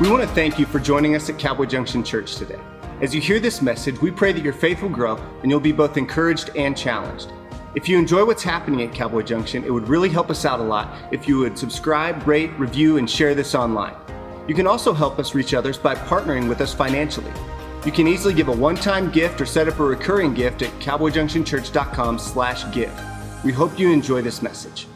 We want to thank you for joining us at Cowboy Junction Church today. As you hear this message, we pray that your faith will grow and you'll be both encouraged and challenged. If you enjoy what's happening at Cowboy Junction, it would really help us out a lot if you would subscribe, rate, review, and share this online. You can also help us reach others by partnering with us financially. You can easily give a one-time gift or set up a recurring gift at cowboyjunctionchurch.com/give. We hope you enjoy this message.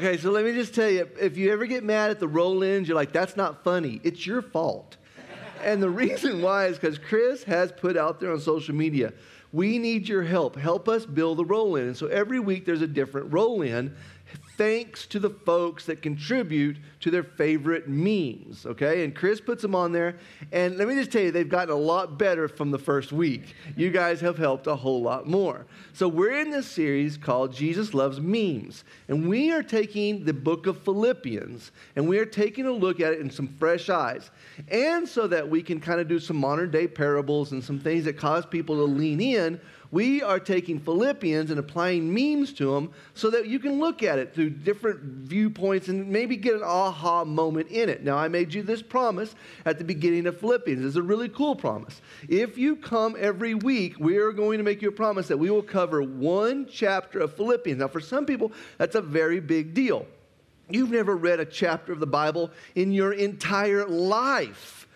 Okay, so let me just tell you if you ever get mad at the roll ins, you're like, that's not funny. It's your fault. and the reason why is because Chris has put out there on social media, we need your help. Help us build the roll in. And so every week there's a different roll in thanks to the folks that contribute to their favorite memes, okay? And Chris puts them on there. And let me just tell you, they've gotten a lot better from the first week. You guys have helped a whole lot more. So we're in this series called Jesus Loves Memes. And we are taking the book of Philippians and we are taking a look at it in some fresh eyes. And so that we can kind of do some modern day parables and some things that cause people to lean in we are taking Philippians and applying memes to them so that you can look at it through different viewpoints and maybe get an aha moment in it. Now, I made you this promise at the beginning of Philippians. It's a really cool promise. If you come every week, we are going to make you a promise that we will cover one chapter of Philippians. Now, for some people, that's a very big deal. You've never read a chapter of the Bible in your entire life.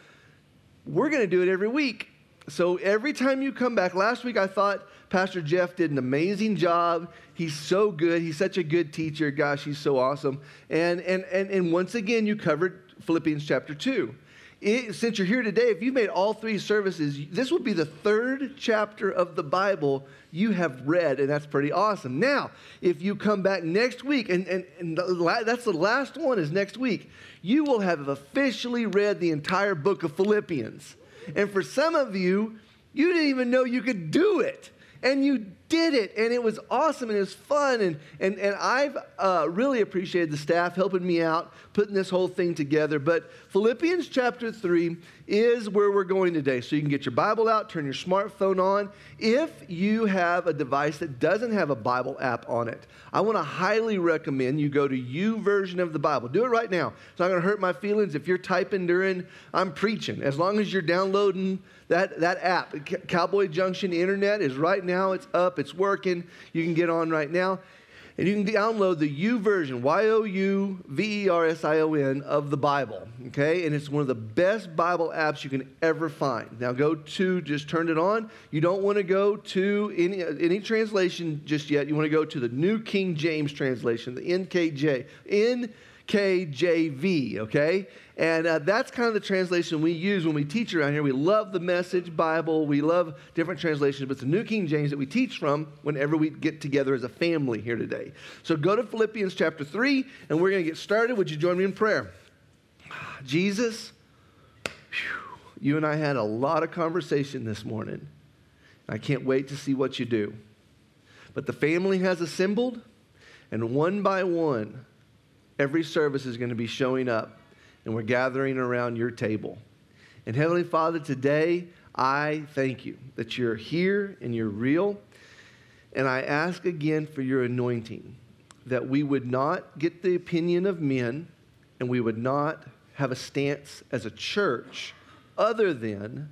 We're going to do it every week so every time you come back, last week I thought Pastor Jeff did an amazing job. He's so good. He's such a good teacher. Gosh, he's so awesome. And, and, and, and once again, you covered Philippians chapter 2. It, since you're here today, if you've made all three services, this will be the third chapter of the Bible you have read, and that's pretty awesome. Now, if you come back next week, and, and, and the, that's the last one is next week, you will have officially read the entire book of Philippians. And for some of you, you didn't even know you could do it. And you did it, and it was awesome, and it was fun. And, and, and I've uh, really appreciated the staff helping me out, putting this whole thing together. But Philippians chapter 3 is where we're going today. So you can get your Bible out, turn your smartphone on. If you have a device that doesn't have a Bible app on it, I want to highly recommend you go to YouVersion of the Bible. Do it right now. It's not going to hurt my feelings if you're typing during I'm preaching. As long as you're downloading that, that app, Cowboy Junction Internet, is right now. It's up, it's working. You can get on right now. And you can download the YouVersion, Y O U V E R S I O N, of the Bible. Okay? And it's one of the best Bible apps you can ever find. Now go to, just turn it on. You don't want to go to any, any translation just yet. You want to go to the New King James translation, the NKJ. NKJV, okay? And uh, that's kind of the translation we use when we teach around here. We love the Message Bible. We love different translations, but it's the New King James that we teach from whenever we get together as a family here today. So go to Philippians chapter 3, and we're going to get started. Would you join me in prayer? Jesus, whew, you and I had a lot of conversation this morning. I can't wait to see what you do. But the family has assembled, and one by one, every service is going to be showing up and we're gathering around your table. And Heavenly Father, today I thank you that you're here and you're real. And I ask again for your anointing, that we would not get the opinion of men and we would not have a stance as a church other than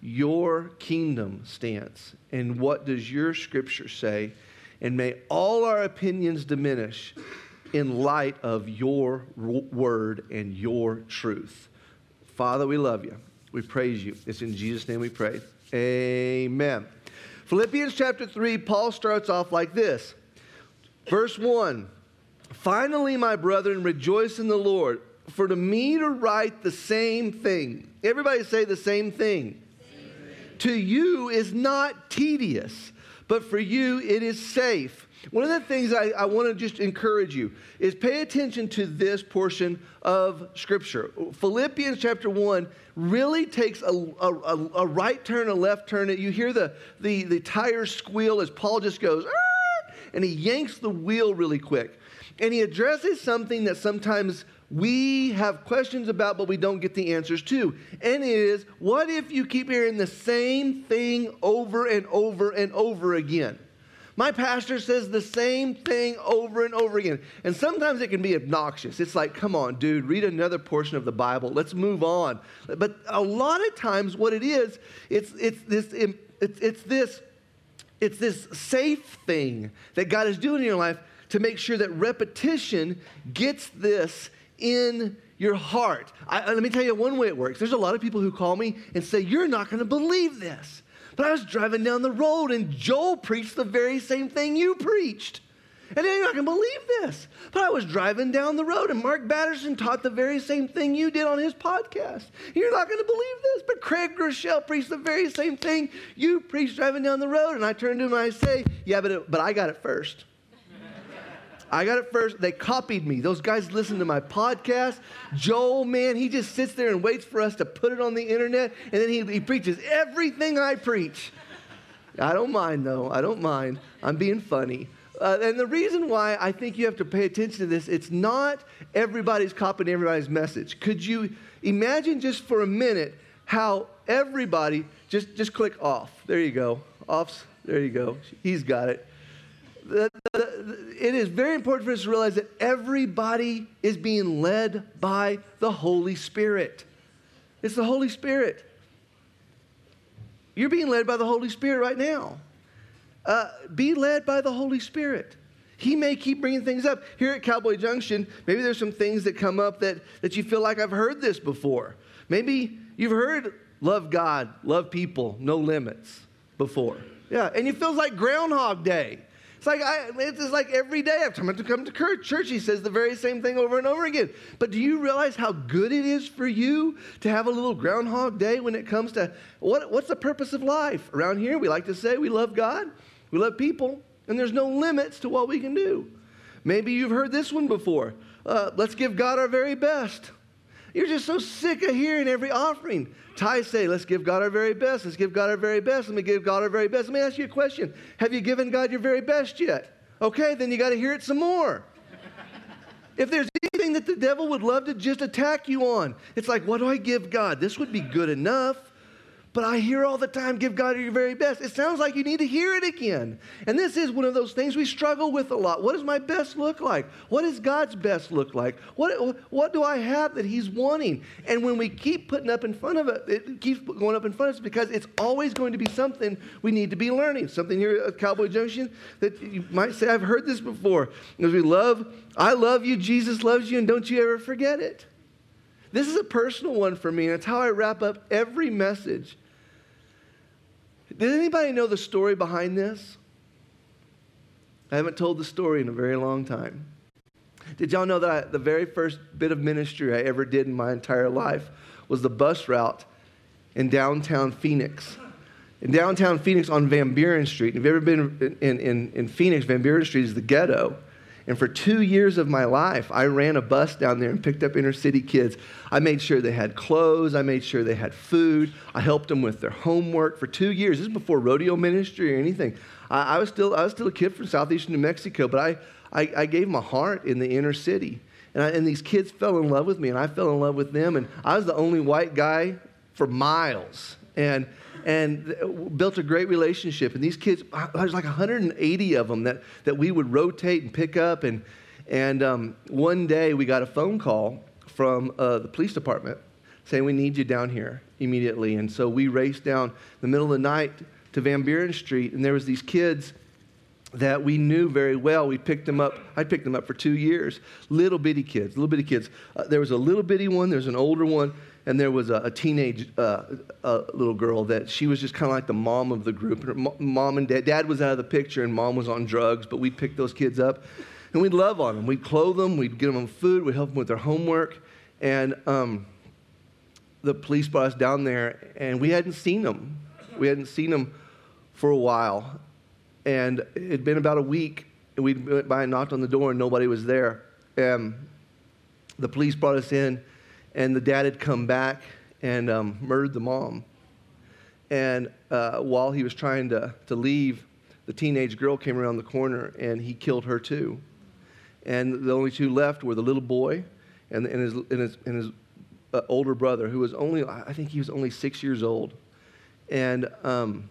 your kingdom stance. And what does your scripture say? And may all our opinions diminish in light of your word and your truth. Father, we love you. We praise you. It's in Jesus' name we pray. Amen. Philippians chapter 3, Paul starts off like this. Verse 1 Finally, my brethren, rejoice in the Lord. For to me to write the same thing, everybody say the same thing, same to you is not tedious, but for you it is safe. One of the things I, I want to just encourage you is pay attention to this portion of Scripture. Philippians chapter 1 really takes a, a, a right turn, a left turn. You hear the, the, the tire squeal as Paul just goes, and he yanks the wheel really quick. And he addresses something that sometimes we have questions about, but we don't get the answers to. And it is what if you keep hearing the same thing over and over and over again? My pastor says the same thing over and over again. And sometimes it can be obnoxious. It's like, come on, dude, read another portion of the Bible. Let's move on. But a lot of times, what it is, it's, it's, this, it's, it's, this, it's this safe thing that God is doing in your life to make sure that repetition gets this in your heart. I, let me tell you one way it works. There's a lot of people who call me and say, You're not going to believe this. But I was driving down the road and Joel preached the very same thing you preached. And you're not going to believe this. But I was driving down the road and Mark Batterson taught the very same thing you did on his podcast. You're not going to believe this. But Craig Groeschel preached the very same thing you preached driving down the road. And I turned to him and I say, Yeah, but, it, but I got it first. I got it first. They copied me. Those guys listen to my podcast. Joel, man, he just sits there and waits for us to put it on the internet, and then he, he preaches everything I preach. I don't mind, though. I don't mind. I'm being funny. Uh, and the reason why I think you have to pay attention to this, it's not everybody's copying everybody's message. Could you imagine just for a minute how everybody just just click off? There you go. Offs. There you go. He's got it it is very important for us to realize that everybody is being led by the Holy Spirit. It's the Holy Spirit. You're being led by the Holy Spirit right now. Uh, be led by the Holy Spirit. He may keep bringing things up. Here at Cowboy Junction, maybe there's some things that come up that, that you feel like I've heard this before. Maybe you've heard love God, love people, no limits before. Yeah, and it feels like Groundhog Day. It's like, I, it's like every day I've come to come to church, he says the very same thing over and over again. But do you realize how good it is for you to have a little groundhog day when it comes to what, what's the purpose of life? Around here, we like to say we love God, we love people, and there's no limits to what we can do. Maybe you've heard this one before. Uh, let's give God our very best. You're just so sick of hearing every offering. Ty say, let's give God our very best. Let's give God our very best. Let me give God our very best. Let me ask you a question. Have you given God your very best yet? Okay, then you got to hear it some more. if there's anything that the devil would love to just attack you on, it's like, what do I give God? This would be good enough. But I hear all the time, give God your very best. It sounds like you need to hear it again. And this is one of those things we struggle with a lot. What does my best look like? What does God's best look like? What, what do I have that He's wanting? And when we keep putting up in front of it, it keeps going up in front of us because it's always going to be something we need to be learning. Something here at Cowboy Junction that you might say, I've heard this before. Because we love, I love you, Jesus loves you, and don't you ever forget it. This is a personal one for me, and it's how I wrap up every message. Did anybody know the story behind this? I haven't told the story in a very long time. Did y'all know that I, the very first bit of ministry I ever did in my entire life was the bus route in downtown Phoenix? In downtown Phoenix on Van Buren Street. Have you've ever been in, in, in Phoenix? Van Buren Street is the ghetto. And for two years of my life, I ran a bus down there and picked up inner city kids. I made sure they had clothes. I made sure they had food. I helped them with their homework for two years. This is before rodeo ministry or anything. I, I was, still, I was still a kid from southeastern New Mexico, but I, I, I gave my heart in the inner city. And, I, and these kids fell in love with me, and I fell in love with them. And I was the only white guy for miles. And and built a great relationship. And these kids, there's like 180 of them that, that we would rotate and pick up. And, and um, one day we got a phone call from uh, the police department saying, We need you down here immediately. And so we raced down the middle of the night to Van Buren Street, and there was these kids that we knew very well. We picked them up. I picked them up for two years. Little bitty kids, little bitty kids. Uh, there was a little bitty one. There's an older one and there was a, a teenage uh, uh, little girl that she was just kind of like the mom of the group. And Her mom and dad, dad was out of the picture, and mom was on drugs. But we picked those kids up, and we'd love on them. We'd clothe them, we'd give them food, we'd help them with their homework, and um, the police brought us down there, and we hadn't seen them. We hadn't seen them for a while, and it had been about a week, and we went by and knocked on the door, and nobody was there. And the police brought us in, and the dad had come back and um, murdered the mom. And uh, while he was trying to, to leave, the teenage girl came around the corner and he killed her too. And the only two left were the little boy and, and his, and his, and his uh, older brother, who was only, I think he was only six years old. And um,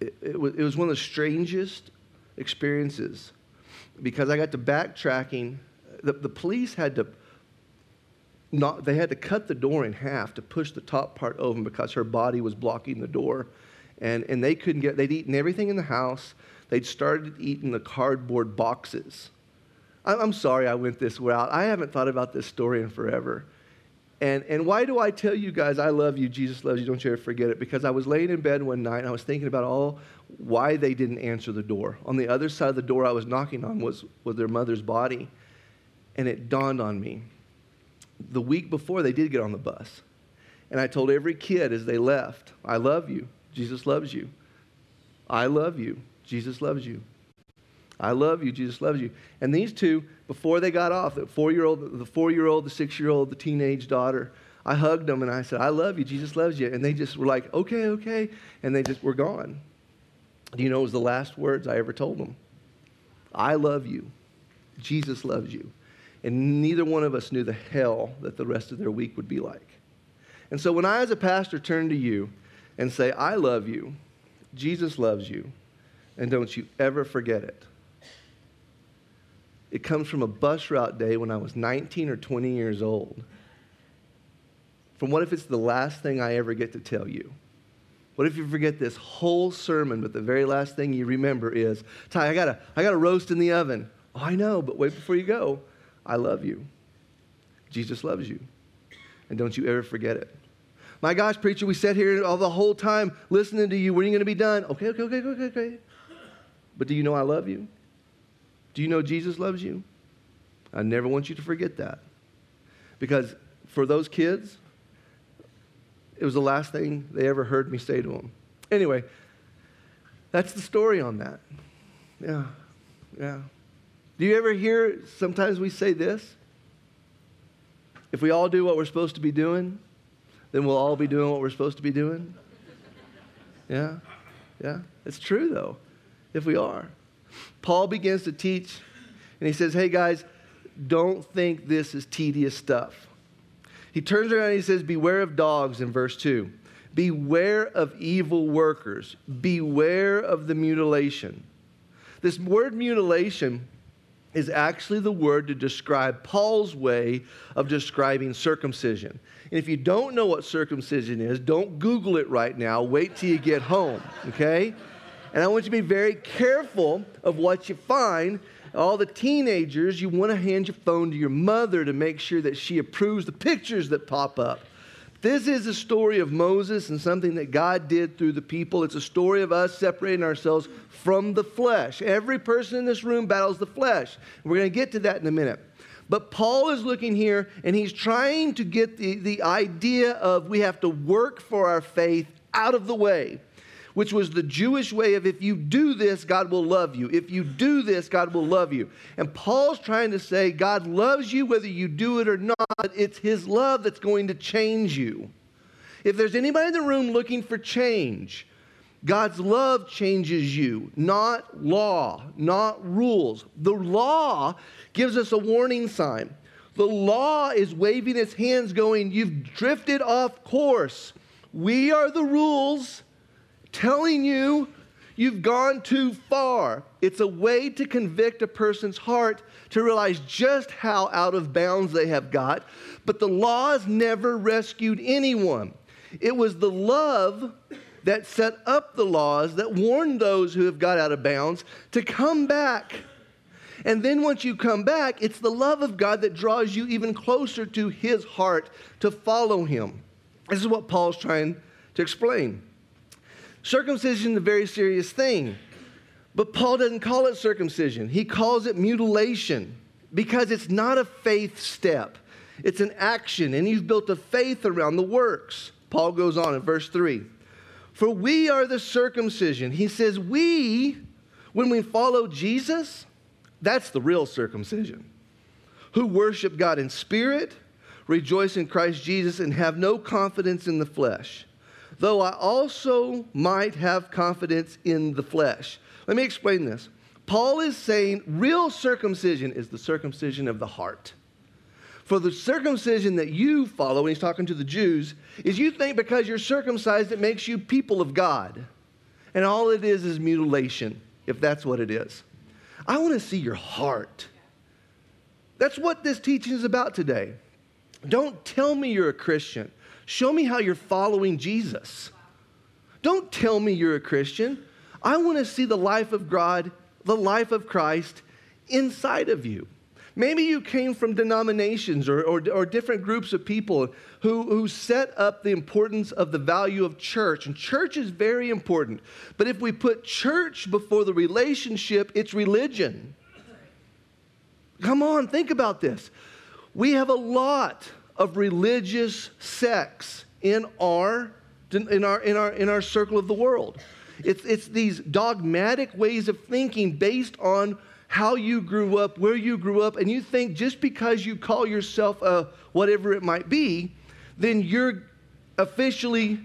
it, it, was, it was one of the strangest experiences because I got to backtracking. The, the police had to not, they had to cut the door in half to push the top part open because her body was blocking the door. And, and they couldn't get, they'd eaten everything in the house. They'd started eating the cardboard boxes. I'm, I'm sorry I went this route. I haven't thought about this story in forever. And, and why do I tell you guys I love you, Jesus loves you, don't you ever forget it? Because I was laying in bed one night and I was thinking about all why they didn't answer the door. On the other side of the door I was knocking on was, was their mother's body. And it dawned on me. The week before, they did get on the bus. And I told every kid as they left, I love you. Jesus loves you. I love you. Jesus loves you. I love you. Jesus loves you. And these two, before they got off, the four-year-old, the four-year-old, the six-year-old, the teenage daughter, I hugged them and I said, I love you. Jesus loves you. And they just were like, okay, okay. And they just were gone. Do you know it was the last words I ever told them? I love you. Jesus loves you. And neither one of us knew the hell that the rest of their week would be like. And so when I, as a pastor, turn to you and say, I love you, Jesus loves you, and don't you ever forget it. It comes from a bus route day when I was 19 or 20 years old. From what if it's the last thing I ever get to tell you? What if you forget this whole sermon, but the very last thing you remember is, Ty, I got a, I got a roast in the oven. Oh, I know, but wait before you go. I love you. Jesus loves you. And don't you ever forget it. My gosh, preacher, we sat here all the whole time listening to you. When are you going to be done? Okay, okay, okay, okay, okay. But do you know I love you? Do you know Jesus loves you? I never want you to forget that. Because for those kids, it was the last thing they ever heard me say to them. Anyway, that's the story on that. Yeah, yeah. Do you ever hear sometimes we say this? If we all do what we're supposed to be doing, then we'll all be doing what we're supposed to be doing. Yeah, yeah. It's true, though, if we are. Paul begins to teach, and he says, Hey, guys, don't think this is tedious stuff. He turns around and he says, Beware of dogs in verse 2. Beware of evil workers. Beware of the mutilation. This word mutilation is actually the word to describe Paul's way of describing circumcision. And if you don't know what circumcision is, don't Google it right now. Wait till you get home, okay? And I want you to be very careful of what you find. All the teenagers, you want to hand your phone to your mother to make sure that she approves the pictures that pop up. This is a story of Moses and something that God did through the people. It's a story of us separating ourselves from the flesh. Every person in this room battles the flesh. We're going to get to that in a minute. But Paul is looking here and he's trying to get the, the idea of we have to work for our faith out of the way which was the Jewish way of if you do this, God will love you. If you do this, God will love you. And Paul's trying to say God loves you whether you do it or not. It's his love that's going to change you. If there's anybody in the room looking for change, God's love changes you, not law, not rules. The law gives us a warning sign. The law is waving its hands, going, You've drifted off course. We are the rules, telling you you've gone too far. It's a way to convict a person's heart to realize just how out of bounds they have got. But the laws never rescued anyone. It was the love that set up the laws that warned those who have got out of bounds to come back. And then once you come back, it's the love of God that draws you even closer to his heart to follow him. This is what Paul's trying to explain. Circumcision is a very serious thing. But Paul doesn't call it circumcision, he calls it mutilation because it's not a faith step, it's an action, and you've built a faith around the works. Paul goes on in verse 3 For we are the circumcision. He says, we, when we follow Jesus, that's the real circumcision, who worship God in spirit, rejoice in Christ Jesus, and have no confidence in the flesh. Though I also might have confidence in the flesh. Let me explain this. Paul is saying real circumcision is the circumcision of the heart. For the circumcision that you follow, when he's talking to the Jews, is you think because you're circumcised, it makes you people of God. And all it is is mutilation, if that's what it is. I want to see your heart. That's what this teaching is about today. Don't tell me you're a Christian. Show me how you're following Jesus. Don't tell me you're a Christian. I want to see the life of God, the life of Christ inside of you. Maybe you came from denominations or, or, or, different groups of people who, who set up the importance of the value of church. And church is very important. But if we put church before the relationship, it's religion. Come on, think about this. We have a lot of religious sects in our, in our, in our, in our circle of the world. It's, it's these dogmatic ways of thinking based on how you grew up, where you grew up, and you think just because you call yourself a whatever it might be, then you're officially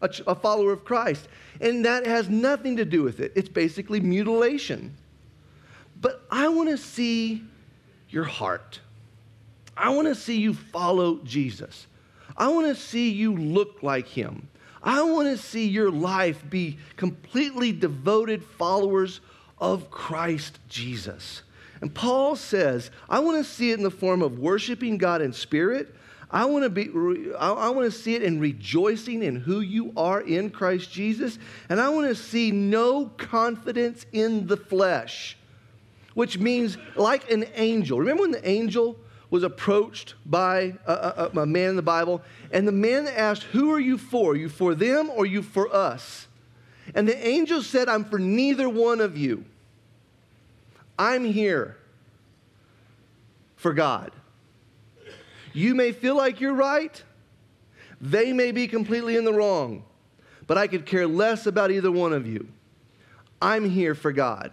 a, a follower of Christ. And that has nothing to do with it. It's basically mutilation. But I want to see your heart. I want to see you follow Jesus. I want to see you look like him. I want to see your life be completely devoted followers of Christ Jesus. And Paul says, I want to see it in the form of worshiping God in spirit. I want to be I want to see it in rejoicing in who you are in Christ Jesus, and I want to see no confidence in the flesh, which means like an angel. Remember when the angel was approached by a, a, a man in the Bible, and the man asked, "Who are you for? Are you for them or are you for us?" And the angel said, "I'm for neither one of you." I'm here for God. You may feel like you're right, they may be completely in the wrong, but I could care less about either one of you. I'm here for God.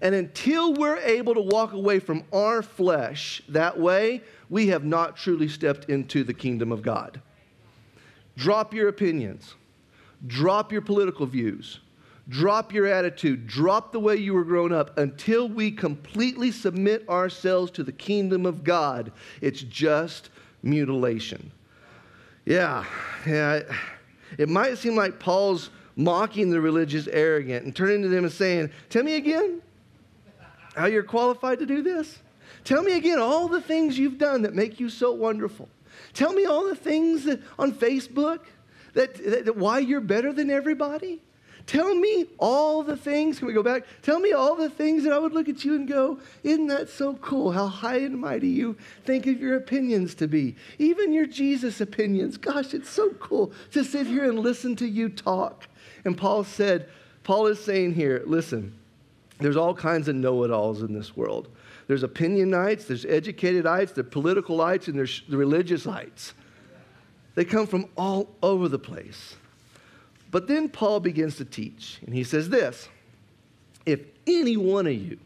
And until we're able to walk away from our flesh that way, we have not truly stepped into the kingdom of God. Drop your opinions, drop your political views, Drop your attitude, drop the way you were grown up until we completely submit ourselves to the kingdom of God. It's just mutilation. Yeah, yeah. It might seem like Paul's mocking the religious arrogant and turning to them and saying, Tell me again how you're qualified to do this. Tell me again all the things you've done that make you so wonderful. Tell me all the things that, on Facebook that, that, that why you're better than everybody. Tell me all the things. Can we go back? Tell me all the things that I would look at you and go, Isn't that so cool? How high and mighty you think of your opinions to be. Even your Jesus opinions. Gosh, it's so cool to sit here and listen to you talk. And Paul said, Paul is saying here, listen, there's all kinds of know it alls in this world. There's opinionites, there's educatedites, there's politicalites, and there's the religiousites. They come from all over the place. But then Paul begins to teach, and he says this If any one of you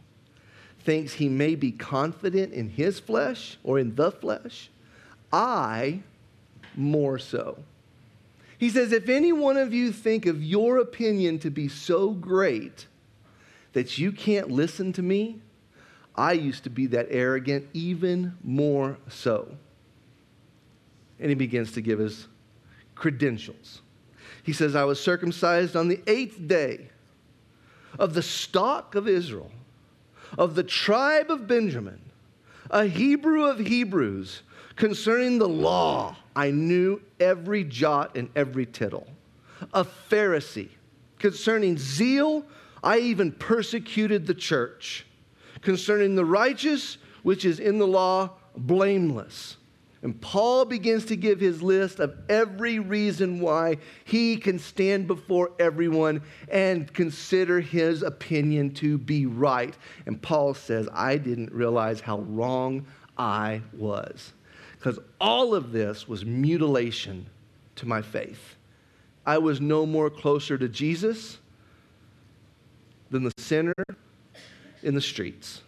thinks he may be confident in his flesh or in the flesh, I more so. He says, If any one of you think of your opinion to be so great that you can't listen to me, I used to be that arrogant, even more so. And he begins to give his credentials. He says, I was circumcised on the eighth day of the stock of Israel, of the tribe of Benjamin, a Hebrew of Hebrews. Concerning the law, I knew every jot and every tittle. A Pharisee. Concerning zeal, I even persecuted the church. Concerning the righteous, which is in the law, blameless. And Paul begins to give his list of every reason why he can stand before everyone and consider his opinion to be right. And Paul says, I didn't realize how wrong I was. Because all of this was mutilation to my faith. I was no more closer to Jesus than the sinner in the streets.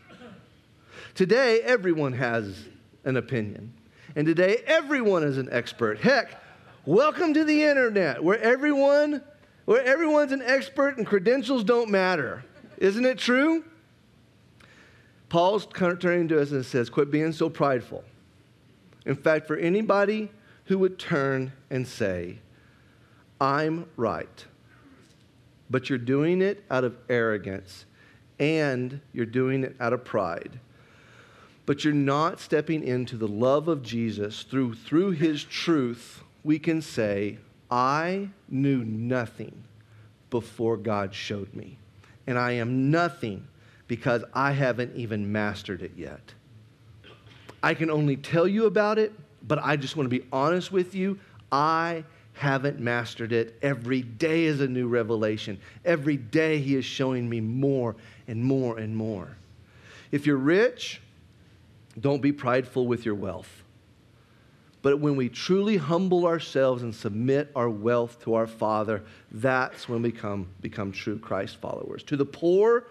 Today, everyone has an opinion. And today, everyone is an expert. Heck, welcome to the internet where everyone where everyone's an expert and credentials don't matter. Isn't it true? Paul's turning to us and says, Quit being so prideful. In fact, for anybody who would turn and say, I'm right, but you're doing it out of arrogance and you're doing it out of pride, but you're not stepping into the love of Jesus through, through his truth, we can say, I knew nothing before God showed me. And I am nothing because I haven't even mastered it yet. I can only tell you about it, but I just want to be honest with you. I haven't mastered it. Every day is a new revelation. Every day He is showing me more and more and more. If you're rich, don't be prideful with your wealth. But when we truly humble ourselves and submit our wealth to our Father, that's when we become, become true Christ followers. To the poor,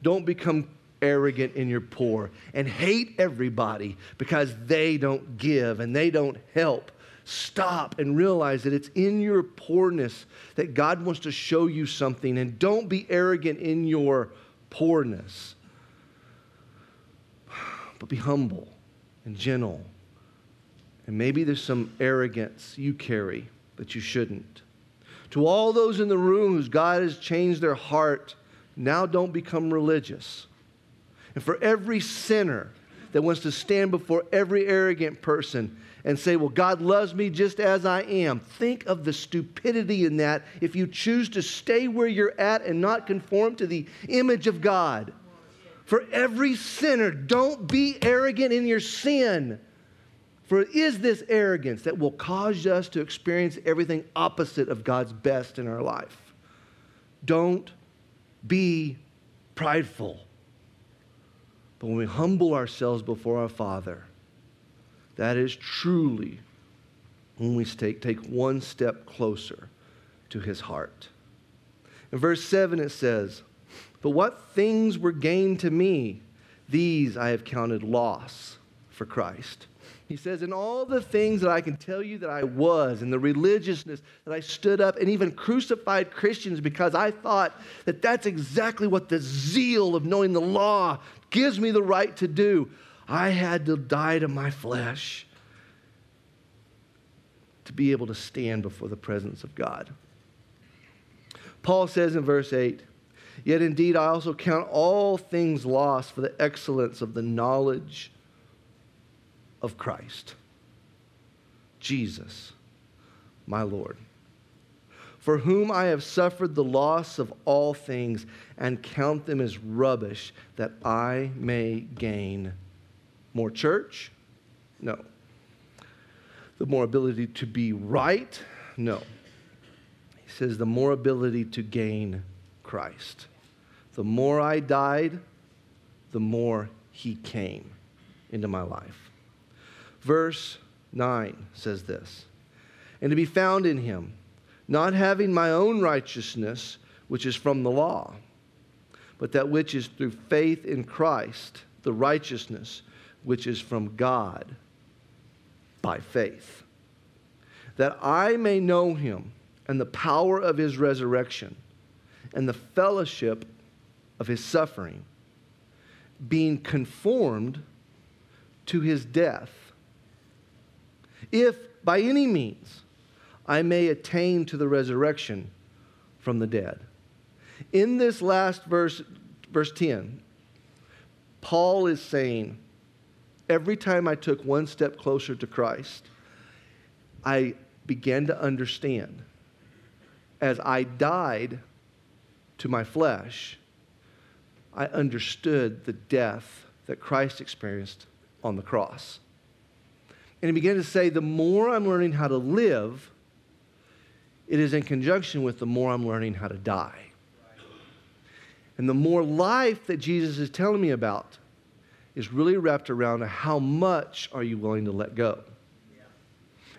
don't become arrogant in your poor and hate everybody because they don't give and they don't help. Stop and realize that it's in your poorness that God wants to show you something, and don't be arrogant in your poorness. But be humble and gentle and maybe there's some arrogance you carry that you shouldn't. To all those in the room whose God has changed their heart, now don't become religious. And for every sinner that wants to stand before every arrogant person and say, Well, God loves me just as I am, think of the stupidity in that if you choose to stay where you're at and not conform to the image of God. For every sinner, don't be arrogant in your sin. For it is this arrogance that will cause us to experience everything opposite of God's best in our life. Don't be prideful. But when we humble ourselves before our Father, that is truly when we take, take one step closer to his heart. In verse 7, it says, But what things were gained to me, these I have counted loss for Christ. He says, In all the things that I can tell you that I was, and the religiousness that I stood up and even crucified Christians because I thought that that's exactly what the zeal of knowing the law gives me the right to do. I had to die to my flesh to be able to stand before the presence of God. Paul says in verse 8, Yet indeed I also count all things lost for the excellence of the knowledge of Christ, Jesus, my Lord, for whom I have suffered the loss of all things and count them as rubbish that I may gain more church? No. The more ability to be right? No. He says the more ability to gain Christ. The more I died, the more he came into my life. Verse 9 says this And to be found in him, not having my own righteousness, which is from the law, but that which is through faith in Christ, the righteousness which is from God by faith. That I may know him and the power of his resurrection and the fellowship of his suffering, being conformed to his death if by any means I may attain to the resurrection from the dead. In this last verse, verse 10, Paul is saying, every time I took one step closer to Christ, I began to understand. As I died to my flesh, I understood the death that Christ experienced on the cross. And he began to say, the more I'm learning how to live, it is in conjunction with the more I'm learning how to die. And the more life that Jesus is telling me about is really wrapped around how much are you willing to let go?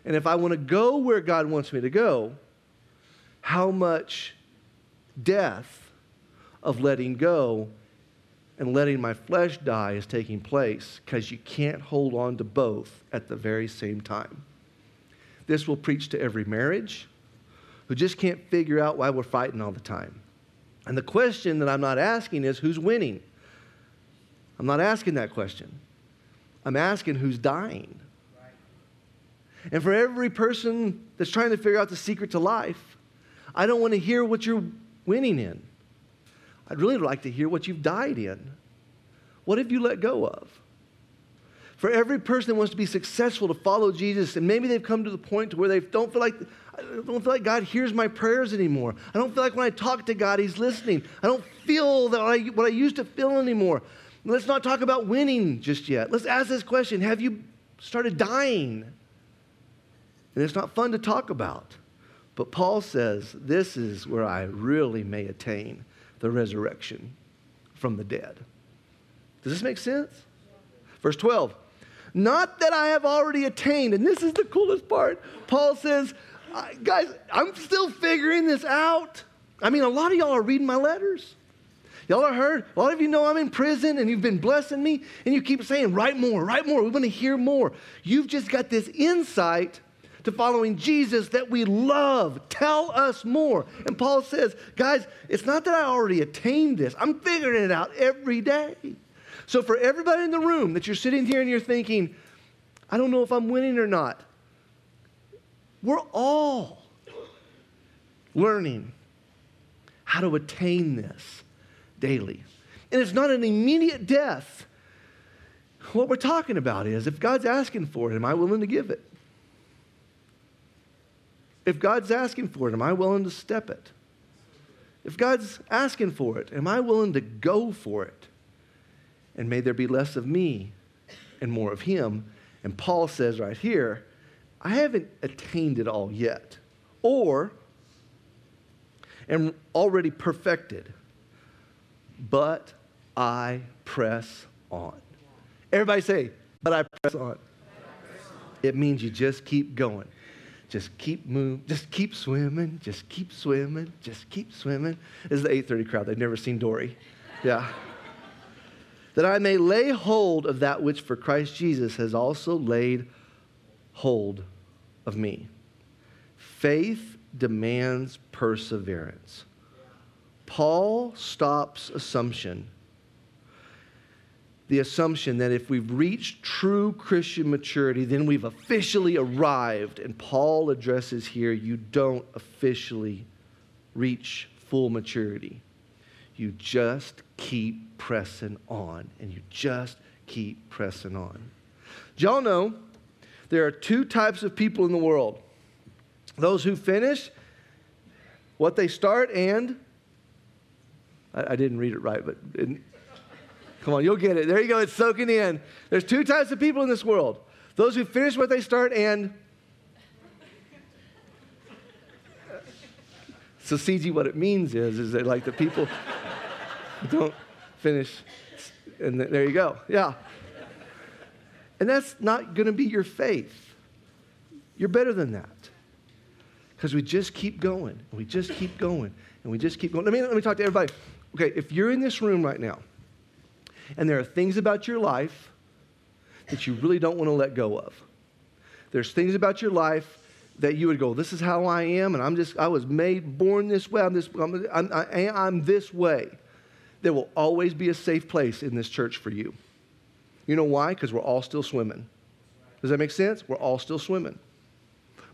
And if I want to go where God wants me to go, how much death of letting go and letting my flesh die is taking place because you can't hold on to both at the very same time. This will preach to every marriage who just can't figure out why we're fighting all the time. And the question that I'm not asking is who's winning? I'm not asking that question. I'm asking who's dying. And for every person that's trying to figure out the secret to life, I don't want to hear what you're winning in. I'd really like to hear what you've died in. What have you let go of? For every person that wants to be successful to follow Jesus, and maybe they've come to the point to where they don't feel like I don't feel like God hears my prayers anymore. I don't feel like when I talk to God, He's listening. I don't feel that I, what I used to feel anymore. Let's not talk about winning just yet. Let's ask this question Have you started dying? And it's not fun to talk about. But Paul says, This is where I really may attain the resurrection from the dead. Does this make sense? Verse 12. Not that I have already attained, and this is the coolest part. Paul says, Guys, I'm still figuring this out. I mean, a lot of y'all are reading my letters. Y'all are heard. A lot of you know I'm in prison and you've been blessing me, and you keep saying, write more, write more. We want to hear more. You've just got this insight to following Jesus that we love. Tell us more. And Paul says, guys, it's not that I already attained this, I'm figuring it out every day. So, for everybody in the room that you're sitting here and you're thinking, I don't know if I'm winning or not, we're all learning how to attain this daily. And it's not an immediate death. What we're talking about is if God's asking for it, am I willing to give it? If God's asking for it, am I willing to step it? If God's asking for it, am I willing to go for it? And may there be less of me and more of Him. And Paul says right here, I haven't attained it all yet, or am already perfected, but I press on. Everybody say, but I press on. It means you just keep going. Just keep moving. Just keep swimming. Just keep swimming. Just keep swimming. This is the 8:30 crowd. They've never seen Dory. Yeah. that I may lay hold of that which for Christ Jesus has also laid hold of me. Faith demands perseverance. Paul stops assumption. The assumption that if we've reached true Christian maturity, then we've officially arrived. And Paul addresses here you don't officially reach full maturity. You just keep pressing on, and you just keep pressing on. Do y'all know there are two types of people in the world those who finish what they start and I, I didn't read it right, but it, come on, you'll get it. There you go, it's soaking in. There's two types of people in this world those who finish what they start and so CG, what it means is, is that like the people don't finish, and there you go. Yeah. And that's not going to be your faith. You're better than that. Because we just keep going, and we just keep going, and we just keep going. Let me, let me talk to everybody. Okay, if you're in this room right now, and there are things about your life that you really don't want to let go of, there's things about your life that you would go, This is how I am, and I'm just, I was made, born this way, I'm this, I'm, I'm, I'm this way. There will always be a safe place in this church for you. You know why? Because we're all still swimming. Does that make sense? We're all still swimming.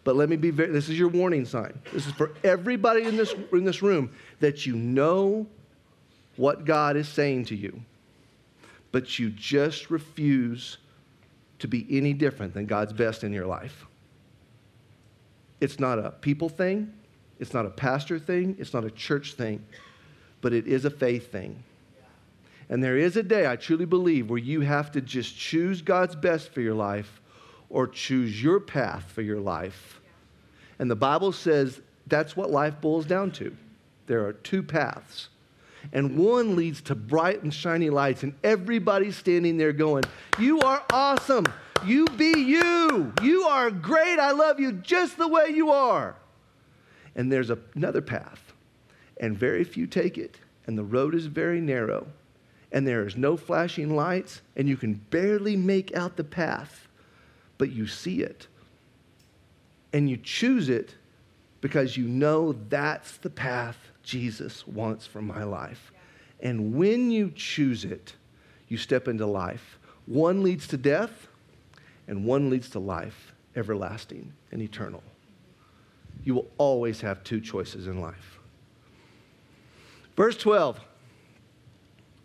But let me be very, this is your warning sign. This is for everybody in this, in this room that you know what God is saying to you, but you just refuse to be any different than God's best in your life. It's not a people thing, it's not a pastor thing, it's not a church thing, but it is a faith thing. And there is a day, I truly believe, where you have to just choose God's best for your life or choose your path for your life. And the Bible says that's what life boils down to. There are two paths. And one leads to bright and shiny lights, and everybody's standing there going, You are awesome. You be you. You are great. I love you just the way you are. And there's another path, and very few take it, and the road is very narrow, and there is no flashing lights, and you can barely make out the path, but you see it. And you choose it because you know that's the path Jesus wants for my life. And when you choose it, you step into life. One leads to death, and one leads to life, everlasting and eternal. You will always have two choices in life. Verse 12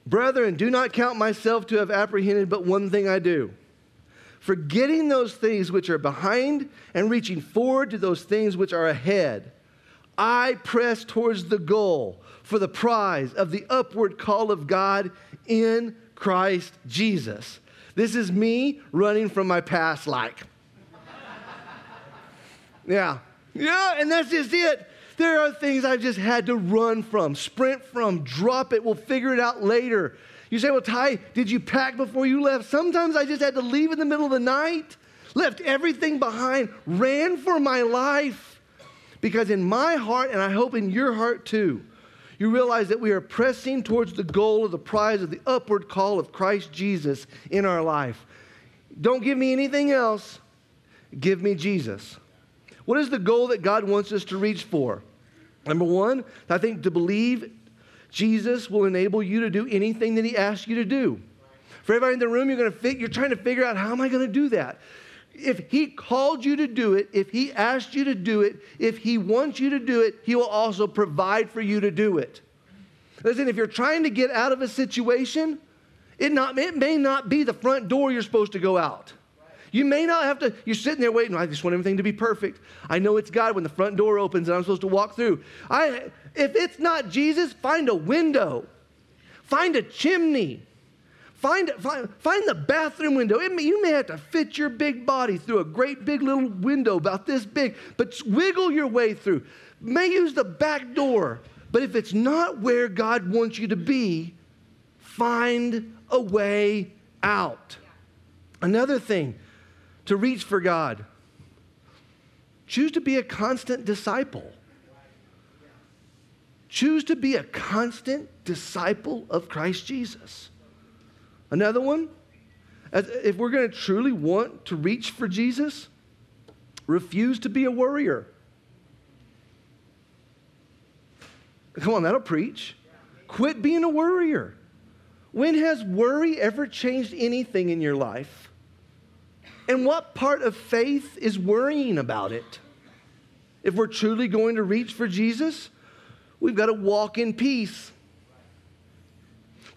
Brethren, do not count myself to have apprehended, but one thing I do. Forgetting those things which are behind and reaching forward to those things which are ahead, I press towards the goal for the prize of the upward call of God in Christ Jesus. This is me running from my past, like. yeah. Yeah, and that's just it. There are things I've just had to run from, sprint from, drop it. We'll figure it out later. You say, Well, Ty, did you pack before you left? Sometimes I just had to leave in the middle of the night, left everything behind, ran for my life. Because in my heart, and I hope in your heart too, you realize that we are pressing towards the goal of the prize of the upward call of Christ Jesus in our life. Don't give me anything else, give me Jesus. What is the goal that God wants us to reach for? Number one, I think to believe Jesus will enable you to do anything that He asks you to do. For everybody in the room, you're going to fit, you're trying to figure out how am I going to do that? If He called you to do it, if He asked you to do it, if He wants you to do it, He will also provide for you to do it. Listen, if you're trying to get out of a situation, it, not, it may not be the front door you're supposed to go out. You may not have to, you're sitting there waiting, I just want everything to be perfect. I know it's God when the front door opens and I'm supposed to walk through. I, if it's not Jesus, find a window, find a chimney, find, find, find the bathroom window. May, you may have to fit your big body through a great big little window about this big, but wiggle your way through. May use the back door, but if it's not where God wants you to be, find a way out. Another thing, to reach for God. Choose to be a constant disciple. Choose to be a constant disciple of Christ Jesus. Another one, if we're going to truly want to reach for Jesus, refuse to be a worrier. Come on, that'll preach. Quit being a worrier. When has worry ever changed anything in your life? And what part of faith is worrying about it? If we're truly going to reach for Jesus, we've got to walk in peace.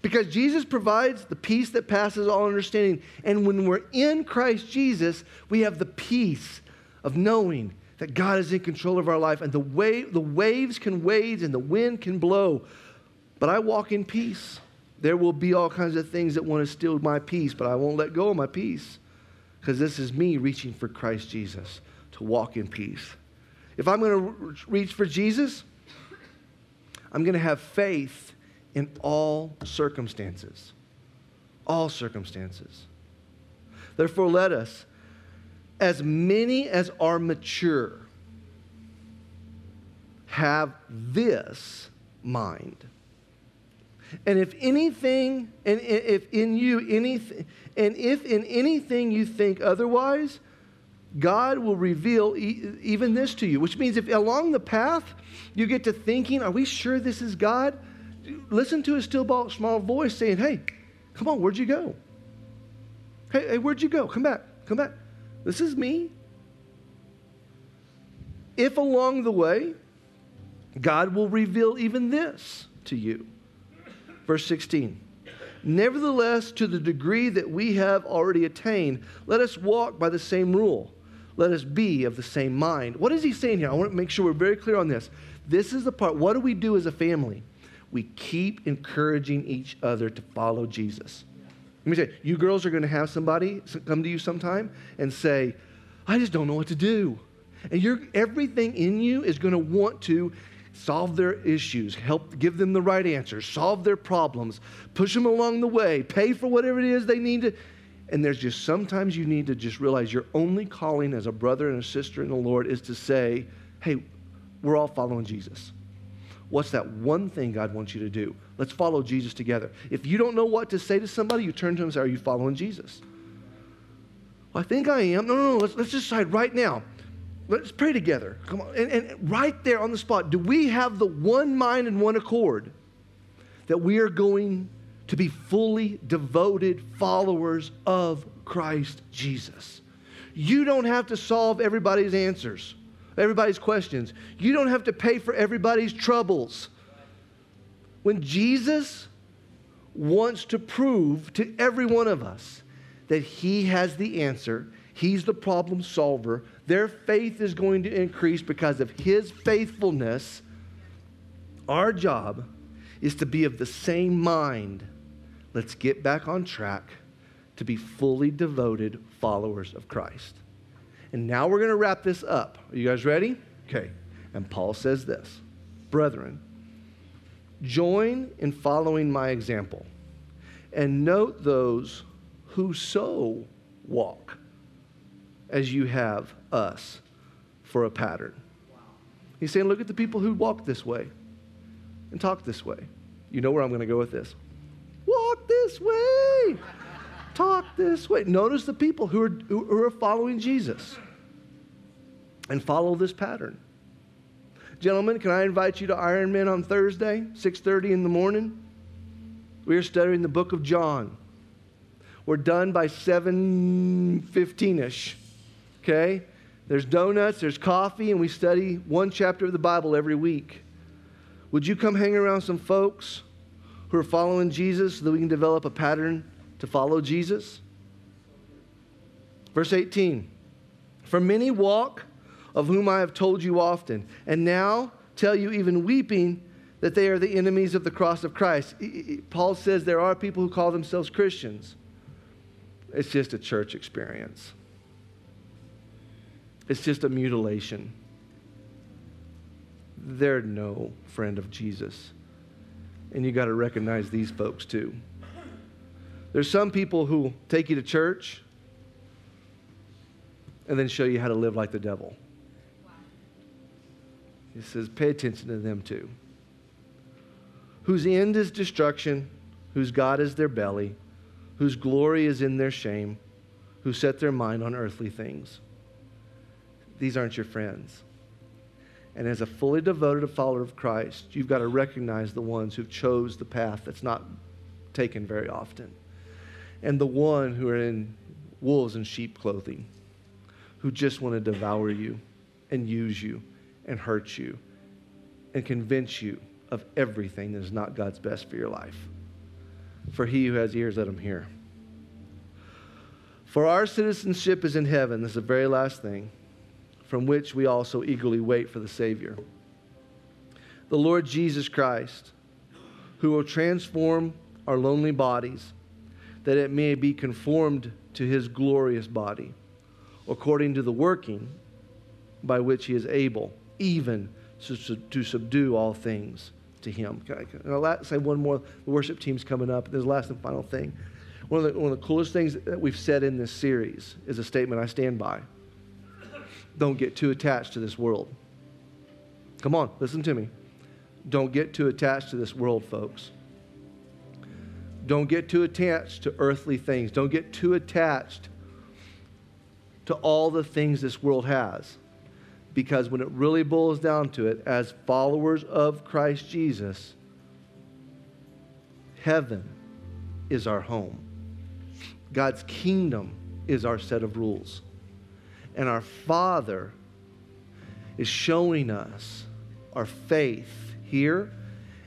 Because Jesus provides the peace that passes all understanding. And when we're in Christ Jesus, we have the peace of knowing that God is in control of our life. And the, wave, the waves can wage and the wind can blow. But I walk in peace. There will be all kinds of things that want to steal my peace, but I won't let go of my peace because this is me reaching for Christ Jesus to walk in peace. If I'm going to reach for Jesus, I'm going to have faith in all circumstances. All circumstances. Therefore, let us, as many as are mature, have this mind. And if anything, and if in you anything, and if in anything you think otherwise, God will reveal e- even this to you, which means if along the path you get to thinking, are we sure this is God? Listen to a still small voice saying, hey, come on, where'd you go? Hey, hey, where'd you go? Come back, come back. This is me. If along the way, God will reveal even this to you. Verse 16. Nevertheless, to the degree that we have already attained, let us walk by the same rule. Let us be of the same mind. What is he saying here? I want to make sure we're very clear on this. This is the part. What do we do as a family? We keep encouraging each other to follow Jesus. Let me say, you girls are going to have somebody come to you sometime and say, I just don't know what to do. And you everything in you is going to want to solve their issues, help give them the right answers, solve their problems, push them along the way, pay for whatever it is they need to. And there's just sometimes you need to just realize your only calling as a brother and a sister in the Lord is to say, hey, We're all following Jesus. What's that one thing God wants you to do? Let's follow Jesus together. If you don't know what to say to somebody, you turn to him and say, Are you following Jesus? Well, I think I am. No, no, no. Let's, let's decide right now. Let's pray together. Come on. And, and right there on the spot, do we have the one mind and one accord that we are going to be fully devoted followers of Christ Jesus? You don't have to solve everybody's answers everybody's questions. You don't have to pay for everybody's troubles. When Jesus wants to prove to every one of us that he has the answer, he's the problem solver, their faith is going to increase because of his faithfulness. Our job is to be of the same mind. Let's get back on track to be fully devoted followers of Christ. And now we're going to wrap this up. Are you guys ready? Okay. And Paul says this Brethren, join in following my example and note those who so walk as you have us for a pattern. He's saying, look at the people who walk this way and talk this way. You know where I'm going to go with this. Walk this way talk this way. Notice the people who are, who are following Jesus and follow this pattern. Gentlemen, can I invite you to Ironman on Thursday, 6:30 in the morning? We are studying the book of John. We're done by 7:15ish. Okay? There's donuts, there's coffee, and we study one chapter of the Bible every week. Would you come hang around some folks who are following Jesus so that we can develop a pattern to follow Jesus? Verse 18 For many walk, of whom I have told you often, and now tell you, even weeping, that they are the enemies of the cross of Christ. Paul says there are people who call themselves Christians. It's just a church experience, it's just a mutilation. They're no friend of Jesus. And you got to recognize these folks too. There's some people who take you to church and then show you how to live like the devil. He says, pay attention to them too. Whose end is destruction, whose God is their belly, whose glory is in their shame, who set their mind on earthly things. These aren't your friends. And as a fully devoted follower of Christ, you've got to recognize the ones who've chose the path that's not taken very often and the one who are in wolves and sheep clothing, who just want to devour you and use you and hurt you and convince you of everything that is not God's best for your life. For he who has ears, let him hear. For our citizenship is in heaven, this is the very last thing, from which we also eagerly wait for the Savior. The Lord Jesus Christ, who will transform our lonely bodies that it may be conformed to his glorious body, according to the working by which he is able, even to to subdue all things to him. And I'll say one more. The worship team's coming up. There's the last and final thing. One of, the, one of the coolest things that we've said in this series is a statement I stand by. Don't get too attached to this world. Come on, listen to me. Don't get too attached to this world, folks. Don't get too attached to earthly things. Don't get too attached to all the things this world has. Because when it really boils down to it, as followers of Christ Jesus, heaven is our home. God's kingdom is our set of rules. And our Father is showing us our faith here.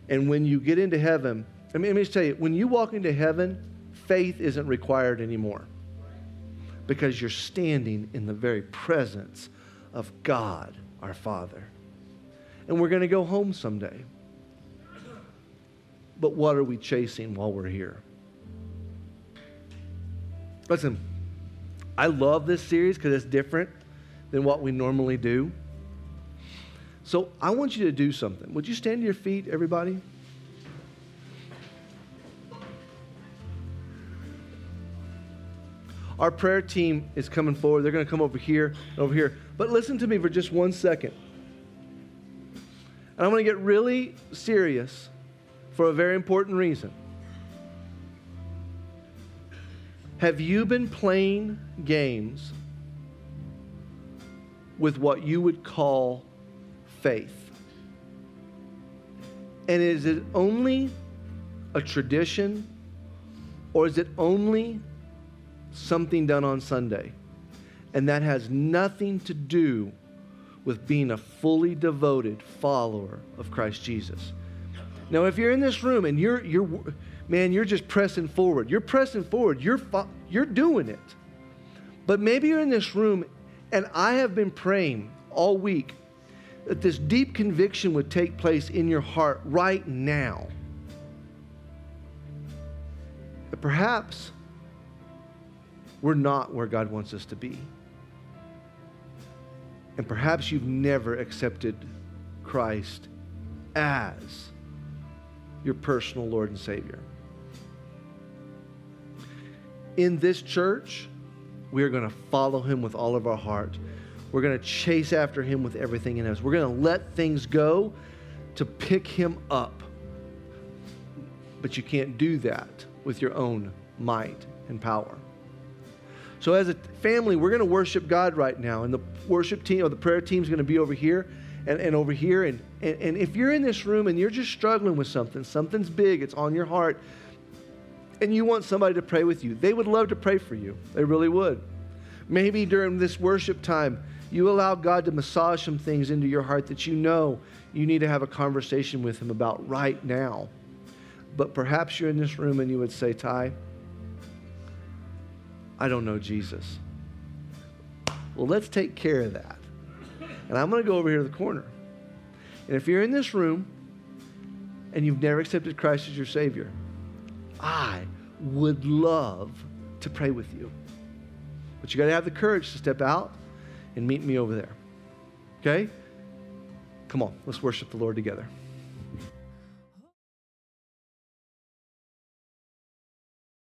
And when you get into heaven, let me, let me just tell you, when you walk into heaven, faith isn't required anymore because you're standing in the very presence of God, our Father. And we're going to go home someday. But what are we chasing while we're here? Listen, I love this series because it's different than what we normally do. So I want you to do something. Would you stand to your feet, everybody? Our prayer team is coming forward. They're going to come over here over here. But listen to me for just one second. And I'm going to get really serious for a very important reason. Have you been playing games with what you would call faith? And is it only a tradition or is it only something done on Sunday? And that has nothing to do with being a fully devoted follower of Christ Jesus. Now, if you're in this room and you're, you're man, you're just pressing forward, you're pressing forward, you're, you're doing it. But maybe you're in this room and I have been praying all week that this deep conviction would take place in your heart right now. But perhaps we're not where God wants us to be. And perhaps you've never accepted Christ as your personal Lord and Savior. In this church, we are going to follow Him with all of our heart. We're going to chase after Him with everything in us. We're going to let things go to pick Him up. But you can't do that with your own might and power. So, as a family, we're going to worship God right now. And the worship team or the prayer team is going to be over here and, and over here. And, and, and if you're in this room and you're just struggling with something, something's big, it's on your heart, and you want somebody to pray with you, they would love to pray for you. They really would. Maybe during this worship time, you allow God to massage some things into your heart that you know you need to have a conversation with Him about right now. But perhaps you're in this room and you would say, Ty, I don't know Jesus. Well, let's take care of that. And I'm going to go over here to the corner. And if you're in this room and you've never accepted Christ as your Savior, I would love to pray with you. But you got to have the courage to step out and meet me over there. Okay? Come on, let's worship the Lord together.